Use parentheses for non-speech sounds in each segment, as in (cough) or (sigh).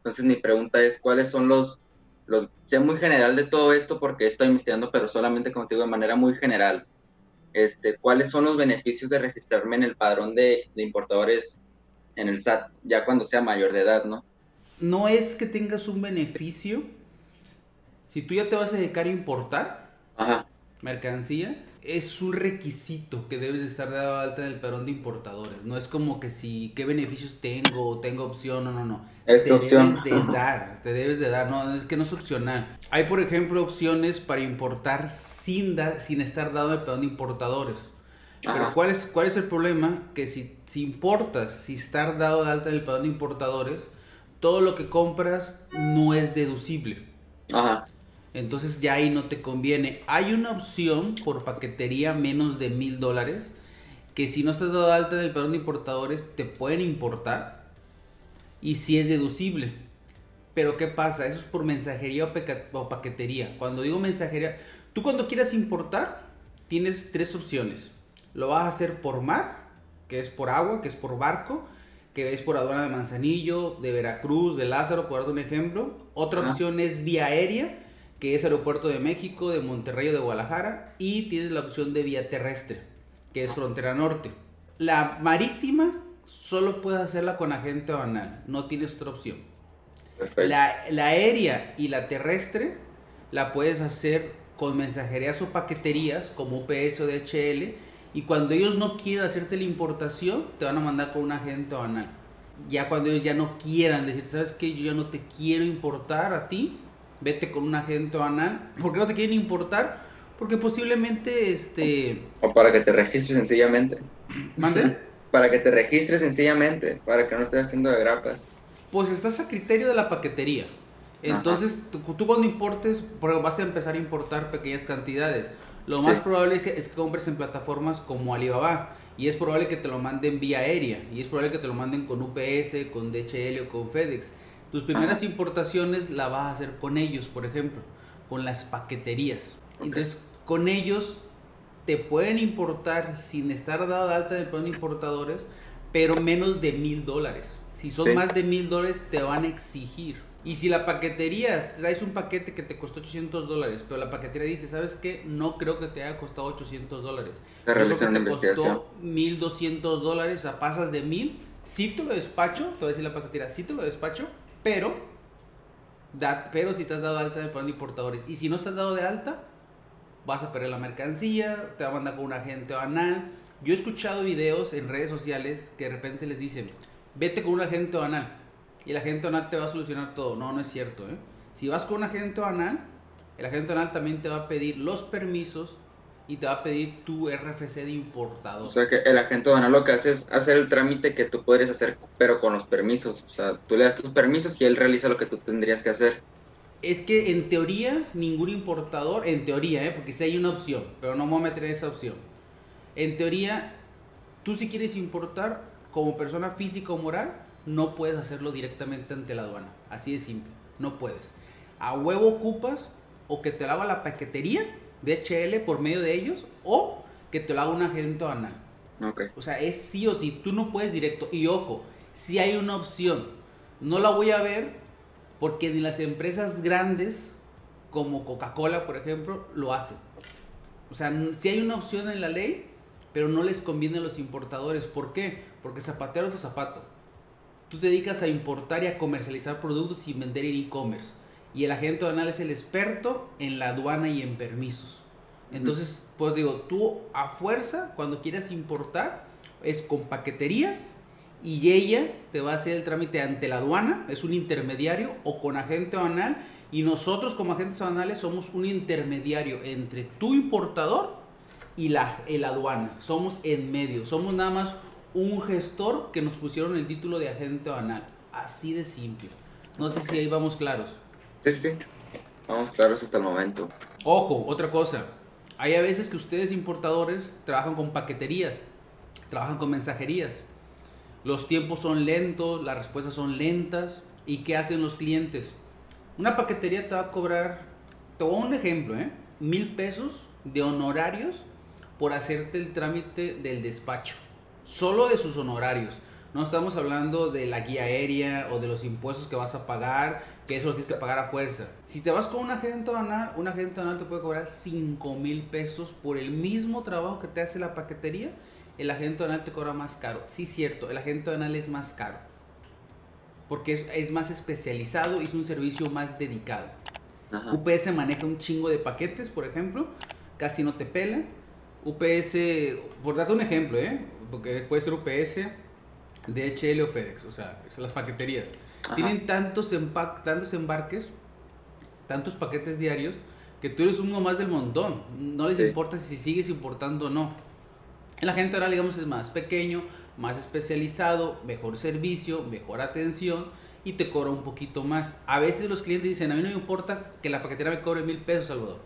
Entonces mi pregunta es, ¿cuáles son los, los, sea muy general de todo esto porque estoy investigando, pero solamente como te digo, de manera muy general, este, ¿cuáles son los beneficios de registrarme en el padrón de, de importadores en el SAT, ya cuando sea mayor de edad, ¿no? No es que tengas un beneficio, si tú ya te vas a dedicar a importar Ajá. mercancía, es un requisito que debes estar dado de alta en el padrón de importadores. No es como que si, ¿qué beneficios tengo? o ¿Tengo opción? No, no, no. Es te opción. debes de (laughs) dar, te debes de dar. No, es que no es opcional. Hay, por ejemplo, opciones para importar sin, da- sin estar dado el padrón de importadores. Pero. ¿cuál es, ¿cuál es el problema? Que si, si importas, si estar dado de alta en el padrón de importadores, todo lo que compras no es deducible. Ajá. Entonces ya ahí no te conviene. Hay una opción por paquetería menos de mil dólares que si no estás dado de alta en el padrón de importadores te pueden importar y si es deducible. Pero ¿qué pasa? Eso es por mensajería o, paquetería. Cuando digo mensajería, tú cuando quieras importar tienes tres opciones. Lo vas a hacer por mar, que es por agua, que es por barco, que es por aduana de Manzanillo, de Veracruz, de Lázaro, por darte un ejemplo. Otra opción es vía aérea, que es aeropuerto de México, de Monterrey o de Guadalajara. Y tienes la opción de vía terrestre, que es frontera norte. La marítima solo puedes hacerla con agente banal, no tienes otra opción. La, la aérea y la terrestre la puedes hacer con mensajerías o paqueterías como UPS o DHL y cuando ellos no quieran hacerte la importación te van a mandar con un agente banal. Ya cuando ellos ya no quieran decir, ¿sabes qué? Yo ya no te quiero importar a ti, vete con un agente banal. ¿Por qué no te quieren importar? Porque posiblemente, este... O para que te registres sencillamente. ¿Mande? Para que te registres sencillamente, para que no estés haciendo de grapas. Pues estás a criterio de la paquetería. Entonces, tú, tú cuando importes, vas a empezar a importar pequeñas cantidades. Lo más Sí. probable es que, es que compres en plataformas como Alibaba. Y es probable que te lo manden vía aérea. Y es probable que te lo manden con UPS, con DHL o con FedEx. Tus primeras Ajá. importaciones la vas a hacer con ellos, por ejemplo. Con las paqueterías. Ok. Entonces, con ellos te pueden importar sin estar dado de alta de plan importadores, pero menos de mil dólares. Si son Sí. más de mil dólares, te van a exigir. Y si la paquetería traes un paquete que te costó 800 dólares, pero la paquetería dice, ¿sabes qué? No creo que te haya costado 800 dólares. Te realizan una te investigación. costó 1200 dólares, o sea, pasas de 1000. Si te lo despacho, te voy a decir la paquetería, si te lo despacho, pero, pero si estás dado de alta en el plan de importadores. Y si no estás dado de alta, vas a perder la mercancía, te va a mandar con un agente banal. Yo he escuchado videos en redes sociales que de repente les dicen, vete con un agente banal y el agente banal te va a solucionar todo. No, no es cierto. ¿eh? Si vas con un agente banal, el agente banal también te va a pedir los permisos y te va a pedir tu RFC de importador. O sea que el agente banal lo que hace es hacer el trámite que tú podrías hacer, pero con los permisos. O sea, tú le das tus permisos y él realiza lo que tú tendrías que hacer. Es que en teoría ningún importador, en teoría, ¿eh? porque sí hay una opción, pero no me voy a meter esa opción. En teoría, tú si quieres importar como persona física o moral, no puedes hacerlo directamente ante la aduana. Así de simple, no puedes. A huevo ocupas o que te lo haga la paquetería DHL por medio de ellos o que te lo haga un agente banal. Ok. O sea, es sí o sí, tú no puedes directo. Y ojo, si hay una opción, no la voy a ver porque ni las empresas grandes, como Coca-Cola, por ejemplo, lo hacen. O sea, si hay una opción en la ley, pero no les conviene a los importadores. ¿Por qué? Porque zapatero es tu zapato. Tú te dedicas a importar y a comercializar productos y vender en e-commerce. Y el agente aduanal es el experto en la aduana y en permisos. Entonces, pues digo, tú a fuerza, cuando quieras importar, es con paqueterías y ella te va a hacer el trámite ante la aduana, es un intermediario, o con agente aduanal. Y nosotros como agentes aduanales somos un intermediario entre tu importador y la el aduana. Somos en medio, somos nada más un gestor que nos pusieron el título de agente aduanal. Así de simple. No sé si ahí vamos claros. Sí, sí, sí. Vamos claros hasta el momento. Ojo, otra cosa. Hay a veces que ustedes importadores trabajan con paqueterías, trabajan con mensajerías. Los tiempos son lentos, las respuestas son lentas. ¿Y qué hacen los clientes? Una paquetería te va a cobrar, te voy a un ejemplo, ¿eh? Mil pesos de honorarios por hacerte el trámite del despacho. Solo de sus honorarios. No estamos hablando de la guía aérea o de los impuestos que vas a pagar, que eso lo tienes que pagar a fuerza. Si te vas con un agente aduanal, un agente aduanal te puede cobrar 5 mil pesos por el mismo trabajo que te hace la paquetería. El agente aduanal te cobra más caro. Sí, cierto, el agente aduanal es más caro. Porque es, es más especializado y es un servicio más dedicado. Ajá. UPS maneja un chingo de paquetes, por ejemplo, casi no te pela. UPS, por darte un ejemplo, ¿eh? porque puede ser UPS, DHL o FedEx, o sea, son las paqueterías. Ajá. Tienen tantos, empa- tantos embarques, tantos paquetes diarios, que tú eres uno más del montón. No les Sí. importa si sigues importando o no. La gente ahora, digamos, es más pequeño, más especializado, mejor servicio, mejor atención y te cobra un poquito más. A veces los clientes dicen, a mí no me importa que la paquetera me cobre mil pesos, Salvador,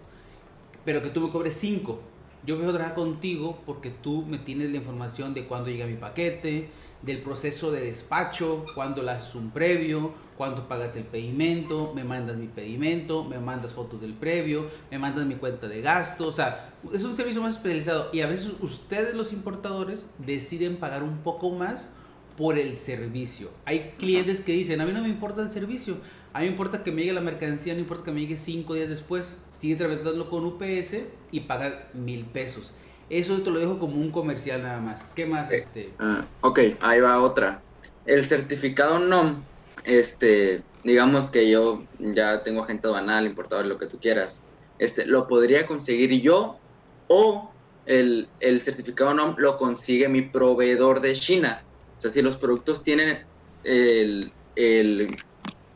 pero que tú me cobres cinco. Yo voy a trabajar contigo porque tú me tienes la información de cuándo llega mi paquete, del proceso de despacho, cuándo le haces un previo, cuándo pagas el pedimento, me mandas mi pedimento, me mandas fotos del previo, me mandas mi cuenta de gasto, o sea, es un servicio más especializado y a veces ustedes los importadores deciden pagar un poco más por el servicio. Hay clientes que dicen, a mí no me importa el servicio, a mí me importa que me llegue la mercancía, no importa que me llegue cinco días después, sigue trabajándolo con UPS y pagar mil pesos. Eso te lo dejo como un comercial nada más. ¿Qué más? Ok. Este? Ah, ok, ahí va otra. El certificado NOM, este, digamos que yo ya tengo agente aduanal, importador, lo que tú quieras, este, lo podría conseguir yo o el, el certificado NOM lo consigue mi proveedor de China. O sea, si los productos tienen el, el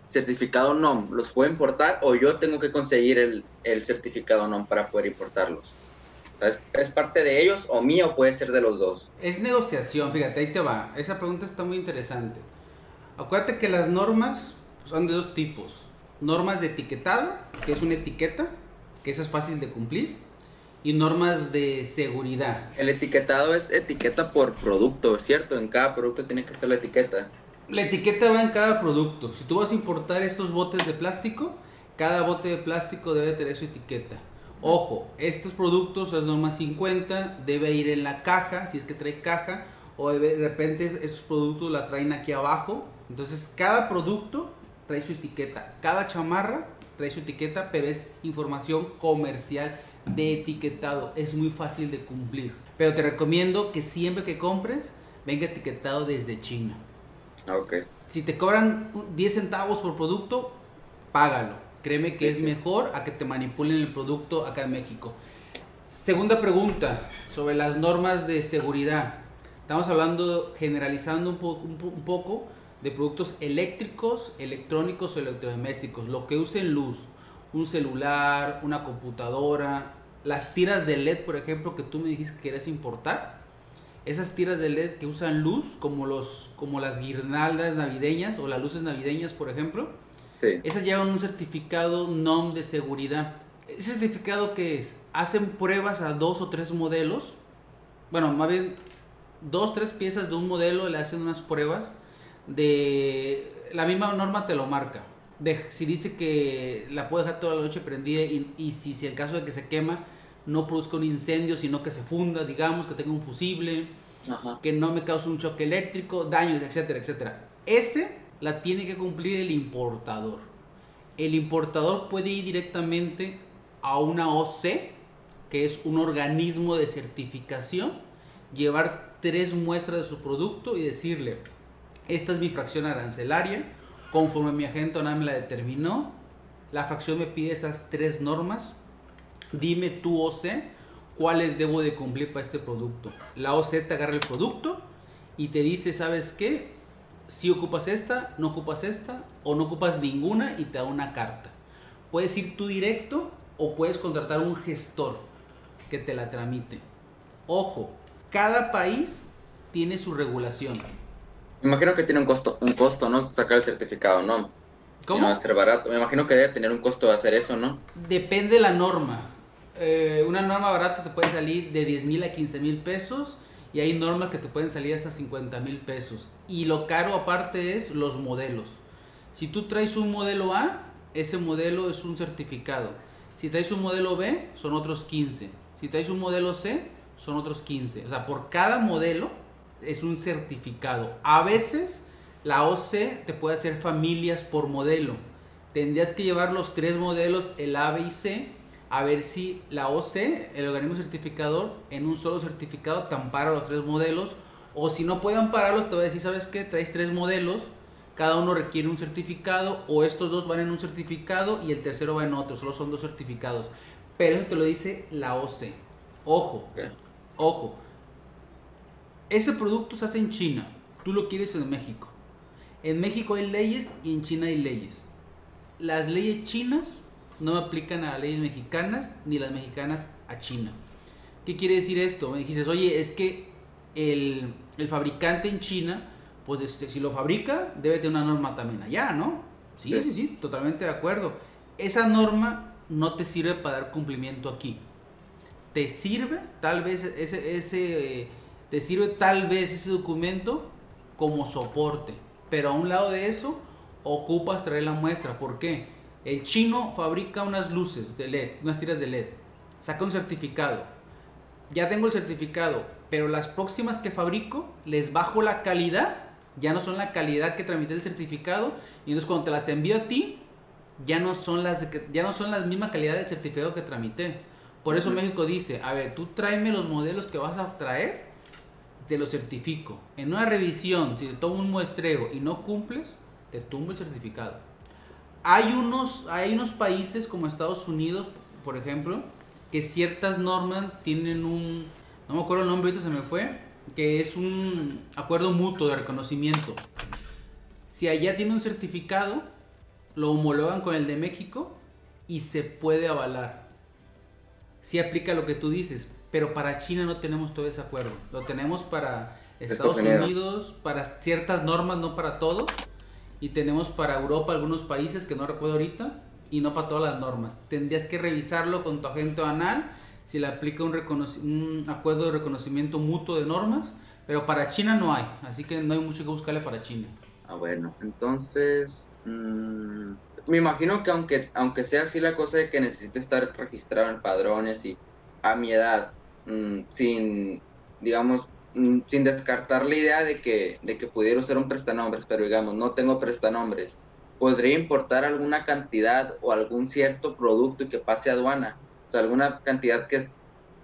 certificado NOM, ¿los puedo importar o yo tengo que conseguir el, el certificado NOM para poder importarlos? O sea, ¿es, es parte de ellos o mío puede ser de los dos? Es negociación, fíjate, ahí te va. Esa pregunta está muy interesante. Acuérdate que las normas son de dos tipos. Normas de etiquetado, que es una etiqueta, que esa es fácil de cumplir, y normas de seguridad. El etiquetado es etiqueta por producto, ¿cierto? En cada producto tiene que estar la etiqueta. La etiqueta va en cada producto. Si tú vas a importar estos botes de plástico, cada bote de plástico debe tener su etiqueta. Ojo, estos productos, es norma 50, debe ir en la caja, si es que trae caja, o de repente esos productos la traen aquí abajo. Entonces, cada producto trae su etiqueta. Cada chamarra trae su etiqueta, pero es información comercial de etiquetado. Es muy fácil de cumplir. Pero te recomiendo que siempre que compres, venga etiquetado desde China. Ah, ok. Si te cobran 10 centavos por producto, págalo. Créeme que Sí, es sí. mejor a que te manipulen el producto acá en México. Segunda pregunta sobre las normas de seguridad. Estamos hablando, generalizando un, po- un po- un poco de productos eléctricos, electrónicos o electrodomésticos. Lo que usen luz, un celular, una computadora, las tiras de LED, por ejemplo, que tú me dijiste que querías importar. Esas tiras de LED que usan luz, como, los, como las guirnaldas navideñas o las luces navideñas, por ejemplo, Sí. esas llevan un certificado NOM de seguridad. ¿Ese certificado qué es? Hacen pruebas a dos o tres modelos. Bueno, más bien dos, tres piezas de un modelo le hacen unas pruebas de... La misma norma te lo marca. De, si dice que la puede dejar toda la noche prendida y, y si, si el caso de que se quema no produzca un incendio, sino que se funda, digamos, que tenga un fusible, Ajá. que no me cause un choque eléctrico, daños, etcétera, etcétera. Ese la tiene que cumplir el importador. El importador puede ir directamente a una OC, que es un organismo de certificación, llevar tres muestras de su producto y decirle, esta es mi fracción arancelaria, conforme mi agente ONAM la determinó, la fracción me pide estas tres normas, dime tú OC cuáles debo de cumplir para este producto. La OC te agarra el producto y te dice, ¿sabes qué? Si ocupas esta, no ocupas esta o no ocupas ninguna y te da una carta. Puedes ir tú directo o puedes contratar un gestor que te la tramite. Ojo, cada país tiene su regulación. Me imagino que tiene un costo, un costo, ¿no? Sacar el certificado, ¿no? No ¿Cómo? va a ser barato. Me imagino que debe tener un costo hacer eso, ¿no? Depende de la norma. Eh, una norma barata te puede salir de 10 mil a 15 mil pesos y hay normas que te pueden salir hasta 50 mil pesos. Y lo caro aparte es los modelos. Si tú traes un modelo A, ese modelo es un certificado. Si traes un modelo B, son otros 15. Si traes un modelo C, son otros 15. O sea, por cada modelo es un certificado. A veces la OC te puede hacer familias por modelo. Tendrías que llevar los tres modelos, el A, B y C, a ver si la OC, el organismo certificador, en un solo certificado te ampara los tres modelos. O si no puede ampararlos, te va a decir, ¿sabes qué? Traes tres modelos, cada uno requiere un certificado, o estos dos van en un certificado y el tercero va en otro, solo son dos certificados. Pero eso te lo dice la OC. Ojo, ojo. Ese producto se hace en China, tú lo quieres en México. En México hay leyes y en China hay leyes. Las leyes chinas no aplican a leyes mexicanas ni las mexicanas a China. ¿Qué quiere decir esto? Me dices, oye, es que el, fabricante en China, pues este, si lo fabrica, debe tener una norma también allá, ¿no? Sí, sí, sí, sí, totalmente de acuerdo. Esa norma no te sirve para dar cumplimiento aquí. Te sirve tal vez ese, ese te sirve tal vez ese documento como soporte. Pero a un lado de eso, ocupas traer la muestra. ¿Por qué? El chino fabrica unas luces de LED, unas tiras de LED. Saca un certificado. Ya tengo el certificado, pero las próximas que fabrico les bajo la calidad. Ya no son la calidad que tramité el certificado. Y entonces cuando te las envío a ti, ya no son las, ya no son la misma calidad del certificado que tramité. Por eso México dice, a ver, tú tráeme los modelos que vas a traer, te los certifico. En una revisión, si te tomo un muestreo y no cumples, te tumbo el certificado. Hay unos, hay unos países como Estados Unidos, por ejemplo, que ciertas normas tienen un, no me acuerdo el nombre, ahorita se me fue, que es un acuerdo mutuo de reconocimiento. Si allá tiene un certificado, lo homologan con el de México y se puede avalar. Si aplica lo que tú dices, pero para China no tenemos todo ese acuerdo. Lo tenemos para Estados Unidos, para ciertas normas, no para todos. Y tenemos para Europa algunos países que no recuerdo ahorita y no para todas las normas. Tendrías que revisarlo con tu agente anal si le aplica un, acuerdo de reconocimiento mutuo de normas, pero para China no hay, así que no hay mucho que buscarle para China. Ah, bueno, entonces mm, me imagino que aunque, aunque sea así la cosa de que necesite estar registrado en padrones y a mi edad, mm, sin, digamos, sin descartar la idea de que, de que pudiera usar un prestanombres, pero digamos, no tengo prestanombres, podría importar alguna cantidad o algún cierto producto y que pase a aduana, o sea, alguna cantidad que,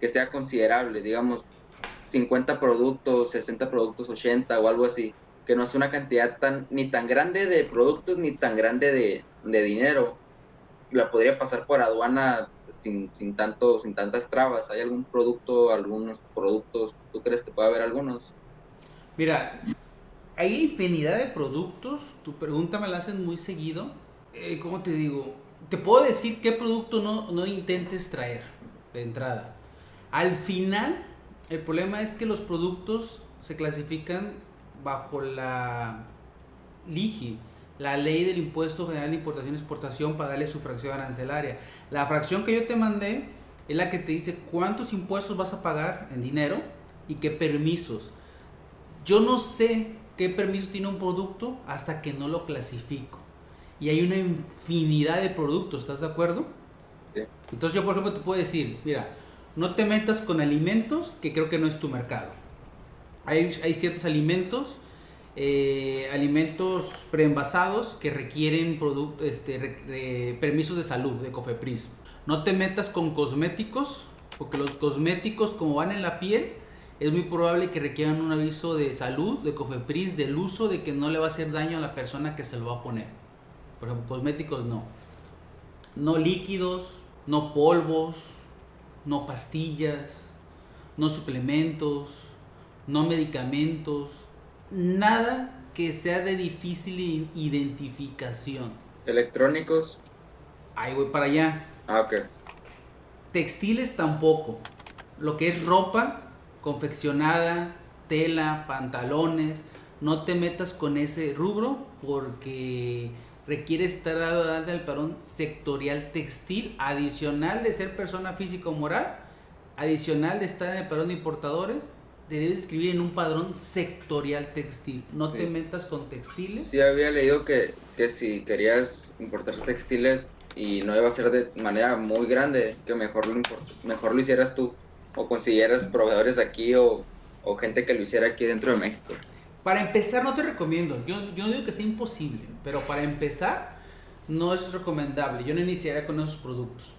que sea considerable, digamos, 50 productos, 60 productos, 80 o algo así que no es una cantidad tan ni tan grande de productos ni tan grande de, de dinero. La podría pasar por aduana sin, sin, tanto, sin tantas trabas. ¿Hay algún producto, algunos productos? ¿Tú crees que puede haber algunos? Mira, hay infinidad de productos. Tu pregunta me la hacen muy seguido. Eh, ¿Cómo te digo? Te puedo decir qué producto no, no intentes traer de entrada. Al final, el problema es que los productos se clasifican bajo la LIGI, la ley del impuesto general de importación y exportación para darle su fracción arancelaria. La fracción que yo te mandé es la que te dice cuántos impuestos vas a pagar en dinero y qué permisos. Yo no sé qué permisos tiene un producto hasta que no lo clasifico. Y hay una infinidad de productos, ¿estás de acuerdo? Entonces yo por ejemplo te puedo decir, mira, no te metas con alimentos que creo que no es tu mercado hay, ciertos alimentos, eh, alimentos preenvasados que requieren este, permisos de salud de COFEPRIS. No te metas con cosméticos, porque los cosméticos como van en la piel, es muy probable que requieran un aviso de salud, de COFEPRIS, del uso, de que no le va a hacer daño a la persona que se lo va a poner. Por ejemplo, cosméticos no. No líquidos, no polvos, no pastillas, no suplementos, no medicamentos, nada que sea de difícil identificación. ¿Electrónicos? Ahí voy para allá. Ah, ok. Textiles tampoco. Lo que es ropa confeccionada, tela, pantalones, no te metas con ese rubro porque requiere estar dado el parón sectorial textil, adicional de ser persona física o moral, adicional de estar en el parón de importadores te debes escribir en un padrón sectorial textil. No te metas con textiles. Sí, había leído que, que si querías importar textiles y no iba a ser de manera muy grande, que mejor lo, mejor lo hicieras tú o consiguieras proveedores aquí o o gente que lo hiciera aquí dentro de México. Para empezar, no te recomiendo. Yo, yo digo que sea imposible, pero para empezar, no es recomendable. Yo no iniciaría con esos productos.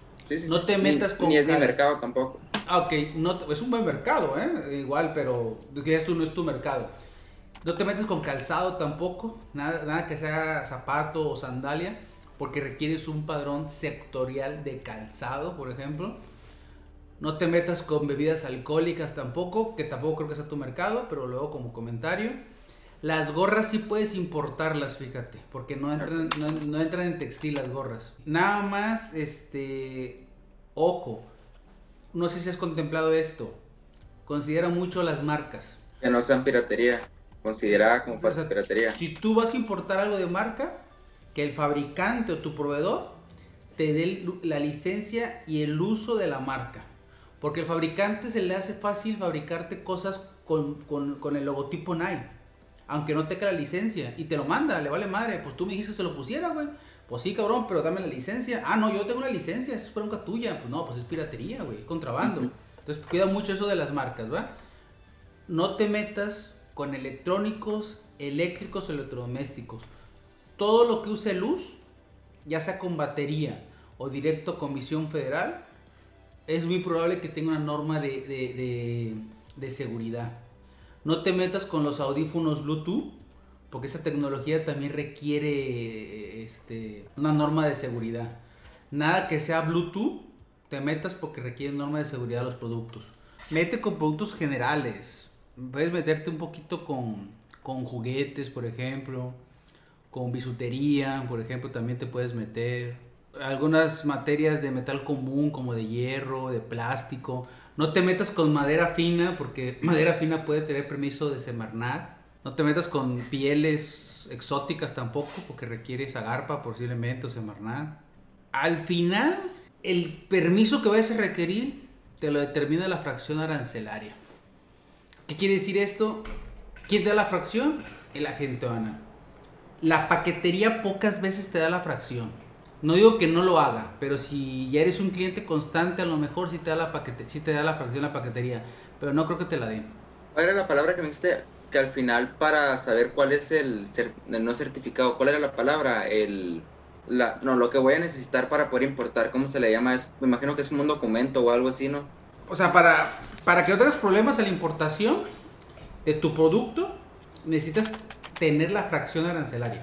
No te metas con. Ni es mi mercado tampoco. Ah, ok. No, es un buen mercado, ¿eh? Igual, pero esto no es tu mercado. No te metes con calzado tampoco. Nada, nada que sea zapato o sandalia, porque requieres un padrón sectorial de calzado, por ejemplo. No te metas con bebidas alcohólicas tampoco, que tampoco creo que sea tu mercado, pero luego como comentario. Las gorras sí puedes importarlas, fíjate, porque no entran, no, entran en textil las gorras. Nada más, este, ojo, no sé si has contemplado esto, considera mucho las marcas. Que no sean piratería, considerada como piratería. Si tú vas a importar algo de marca, que el fabricante o tu proveedor te dé la licencia y el uso de la marca. Porque el fabricante se le hace fácil fabricarte cosas con, con, con el logotipo Nike aunque no tenga la licencia, y te lo manda, le vale madre, pues tú me dijiste que se lo pusiera, güey. Pues sí, cabrón, pero dame la licencia. Ah, no, yo tengo la licencia, es bronca tuya. Pues no, pues es piratería, güey, contrabando. Entonces, cuida mucho eso de las marcas, ¿va? No te metas con electrónicos, eléctricos o electrodomésticos. Todo lo que use luz, ya sea con batería o directo con visión federal, es muy probable que tenga una norma de, de, de seguridad. No te metas con los audífonos Bluetooth, porque esa tecnología también requiere este, una norma de seguridad. Nada que sea Bluetooth, te metas porque requiere norma de seguridad los productos. Mete con productos generales. Puedes meterte un poquito con, con juguetes, por ejemplo. Con bisutería, por ejemplo, también te puedes meter. Algunas materias de metal común, como de hierro, de plástico. No te metas con madera fina, porque (clears throat) madera fina puede tener permiso de semarnar. No te metas con pieles exóticas tampoco, porque requiere agarpa posiblemente o semarnar. Al final, el permiso que vayas a requerir te lo determina la fracción arancelaria. ¿Qué quiere decir esto? ¿Quién te da la fracción? El agente banal. La paquetería pocas veces te da la fracción no digo que no lo haga, pero si ya eres un cliente constante, a lo mejor sí te da la, paquete, sí te da la fracción la paquetería, pero no creo que te la den. ¿Cuál era la palabra que me dijiste? Que al final, para saber cuál es el, no certificado, ¿cuál era la palabra? El, la, no, lo que voy a necesitar para poder importar, ¿cómo se le llama? Es, me imagino que es un documento o algo así, ¿no? O sea, para, para que no tengas problemas en la importación de tu producto, necesitas tener la fracción arancelaria.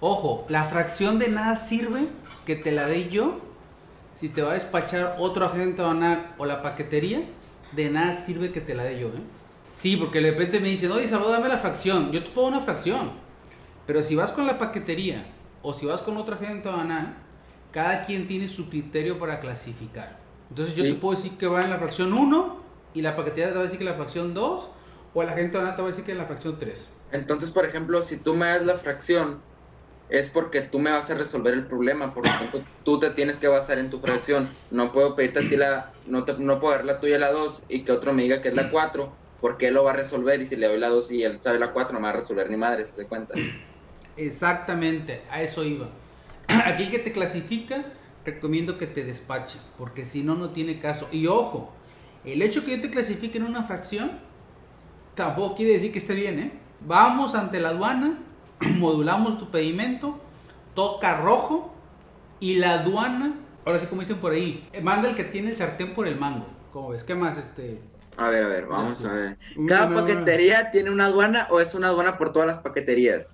Ojo, la fracción de nada sirve que te la dé yo, si te va a despachar otro agente aduanal o la paquetería, de nada sirve que te la dé yo, ¿eh? Sí, porque de repente me dicen, oye, Salvador, dame la fracción. Yo te pongo una fracción. Pero si vas con la paquetería o si vas con otro agente aduanal, cada quien tiene su criterio para clasificar. Entonces yo te puedo decir que va en la fracción 1 y la paquetería te va a decir que en la fracción 2 o el agente aduanal te va a decir que en la fracción 3. Entonces, por ejemplo, si tú me das la fracción es porque tú me vas a resolver el problema, por lo tanto tú te tienes que basar en tu fracción. No puedo pedirte a ti la, no, te, no puedo dar la tuya la 2 y que otro me diga que es la 4, porque él lo va a resolver y si le doy la 2 y él sabe la 4 no me va a resolver ni madre, ¿se cuenta? Exactamente, a eso iba. (clears throat) Aquí el que te clasifica, recomiendo que te despache, porque si no, no tiene caso. Y ojo, el hecho que yo te clasifique en una fracción, tampoco quiere decir que esté bien, ¿eh? Vamos ante la aduana, (clears throat) modulamos tu pedimento, toca rojo y la aduana, ahora sí como dicen por ahí, manda el que tiene el sartén por el mango. ¿Cómo ves? ¿Qué más este? A ver, a ver, vamos a ver. ¿Cada paquetería tiene una aduana o es una aduana por todas las paqueterías?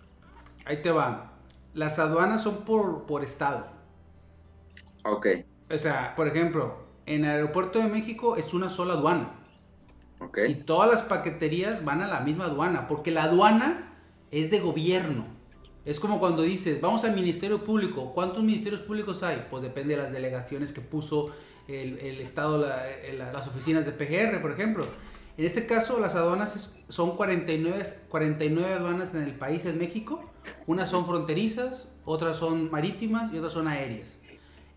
Ahí te va. Las aduanas son por, por estado. Ok. O sea, por ejemplo, en el aeropuerto de México es una sola aduana. Ok. Y todas las paqueterías van a la misma aduana, porque la aduana es de gobierno. Es como cuando dices, vamos al Ministerio Público. ¿Cuántos ministerios públicos hay? Pues depende de las delegaciones que puso el, Estado, las oficinas de PGR, por ejemplo. En este caso, las aduanas son 49, 49 aduanas en el país, en México. Unas son fronterizas, otras son marítimas y otras son aéreas.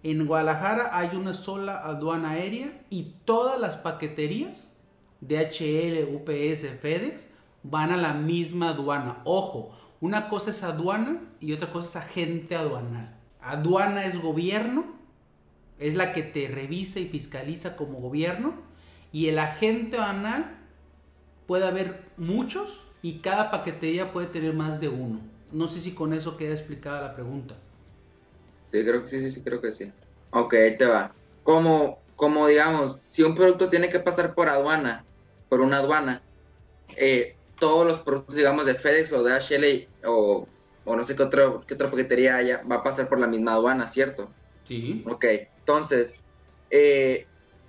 En Guadalajara hay una sola aduana aérea y todas las paqueterías, DHL, UPS, FedEx, van a la misma aduana. Ojo, una cosa es aduana y otra cosa es agente aduanal. Aduana es gobierno, es la que te revisa y fiscaliza como gobierno, y el agente aduanal puede haber muchos y cada paquetería puede tener más de uno. No sé si con eso queda explicada la pregunta. Sí, creo que sí, sí, sí, creo que sí. Ok, ahí te va. Como, como digamos, si un producto tiene que pasar por aduana, por una aduana, eh, todos los productos, digamos, de FedEx o de HL o, o no sé qué, otro, qué otra paquetería haya, va a pasar por la misma aduana, ¿cierto? Sí. Ok, entonces, eh,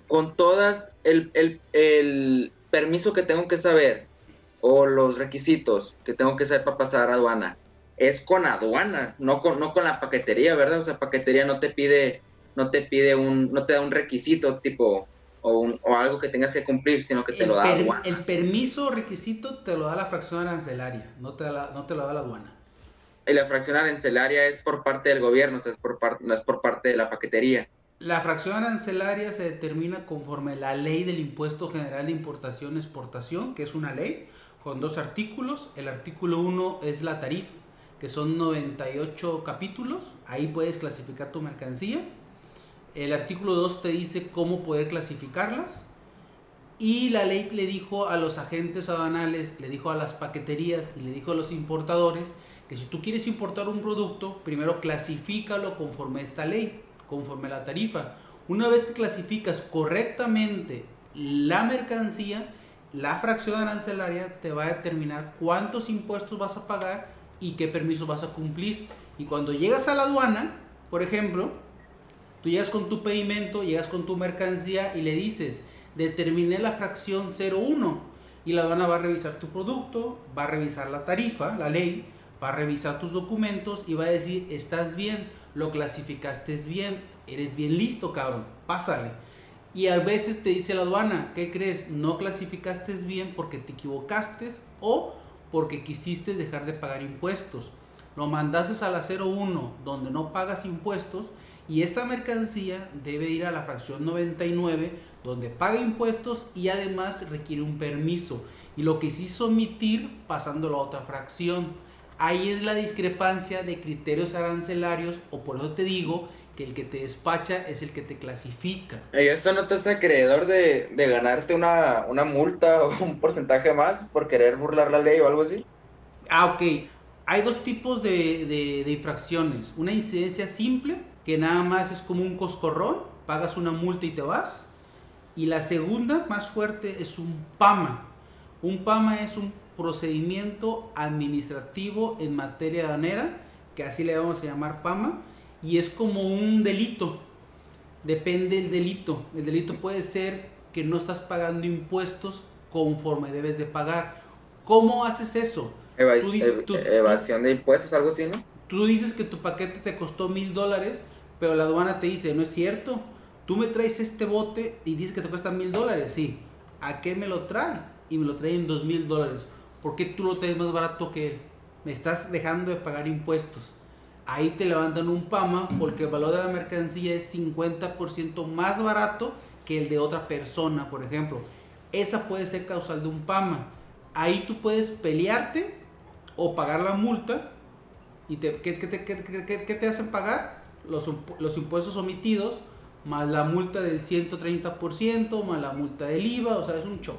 con todas el, el, el, permiso que tengo que saber o los requisitos que tengo que saber para pasar a aduana, es con aduana, no con, no con la paquetería, ¿verdad? O sea, paquetería no te pide, no te pide un, no te da un requisito tipo o, un, o algo que tengas que cumplir, sino que te el lo da per- aduana. El permiso o requisito te lo da la fracción arancelaria, no te, la- no te lo da la aduana. Y la fracción arancelaria es por parte del gobierno, o sea, es por par- no es por parte de la paquetería. La fracción arancelaria se determina conforme la ley del impuesto general de importación y exportación, que es una ley con dos artículos. El artículo 1 es la tarifa, que son 98 capítulos. Ahí puedes clasificar tu mercancía. El artículo 2 te dice cómo poder clasificarlas. Y la ley le dijo a los agentes aduanales, le dijo a las paqueterías y le dijo a los importadores que si tú quieres importar un producto, primero clasifícalo conforme a esta ley, conforme a la tarifa. Una vez que clasificas correctamente la mercancía, la fracción arancelaria te va a determinar cuántos impuestos vas a pagar y qué permisos vas a cumplir. Y cuando llegas a la aduana, por ejemplo, tú llegas con tu pedimento, llegas con tu mercancía y le dices, determiné la fracción 01 y la aduana va a revisar tu producto, va a revisar la tarifa, la ley, va a revisar tus documentos y va a decir, estás bien, lo clasificaste bien, eres bien listo, cabrón, pásale. Y a veces te dice la aduana, ¿qué crees? No clasificaste bien porque te equivocaste o porque quisiste dejar de pagar impuestos. Lo mandases a la 01 donde no pagas impuestos y esta mercancía debe ir a la fracción 99 donde paga impuestos y además requiere un permiso. Y lo que sí omitir pasándolo a otra fracción. Ahí es la discrepancia de criterios arancelarios o por eso te digo que el que te despacha es el que te clasifica. ¿Y eso no te hace acreedor de, de ganarte una, una multa o (laughs) un porcentaje más por querer burlar la ley o algo así? Ah, ok. Hay dos tipos de, de, de infracciones. Una incidencia simple, que nada más es como un coscorrón, pagas una multa y te vas. Y la segunda, más fuerte, es un PAMA. Un PAMA es un procedimiento administrativo en materia aduanera, que así le vamos a llamar PAMA, y es como un delito. Depende del delito. El delito puede ser que no estás pagando impuestos conforme debes de pagar. ¿Cómo haces eso? Eva Tú dices- ev- tú- evasión de impuestos, algo así, ¿no? Tú dices que tu paquete te costó mil dólares, pero la aduana te dice, no es cierto. Tú me traes este bote y dices que te cuesta mil dólares. Sí. ¿A qué me lo trae? Y me lo trae en dos mil dólares. ¿Por qué tú lo traes más barato que él? Me estás dejando de pagar impuestos. Ahí te levantan un PAMA porque el valor de la mercancía es 50% más barato que el de otra persona, por ejemplo. Esa puede ser causal de un PAMA. Ahí tú puedes pelearte o pagar la multa. ¿Y te- qué- qué- qué- qué te hacen pagar? Los, los impuestos omitidos, más la multa del 130%, más la multa del IVA, o sea, es un show.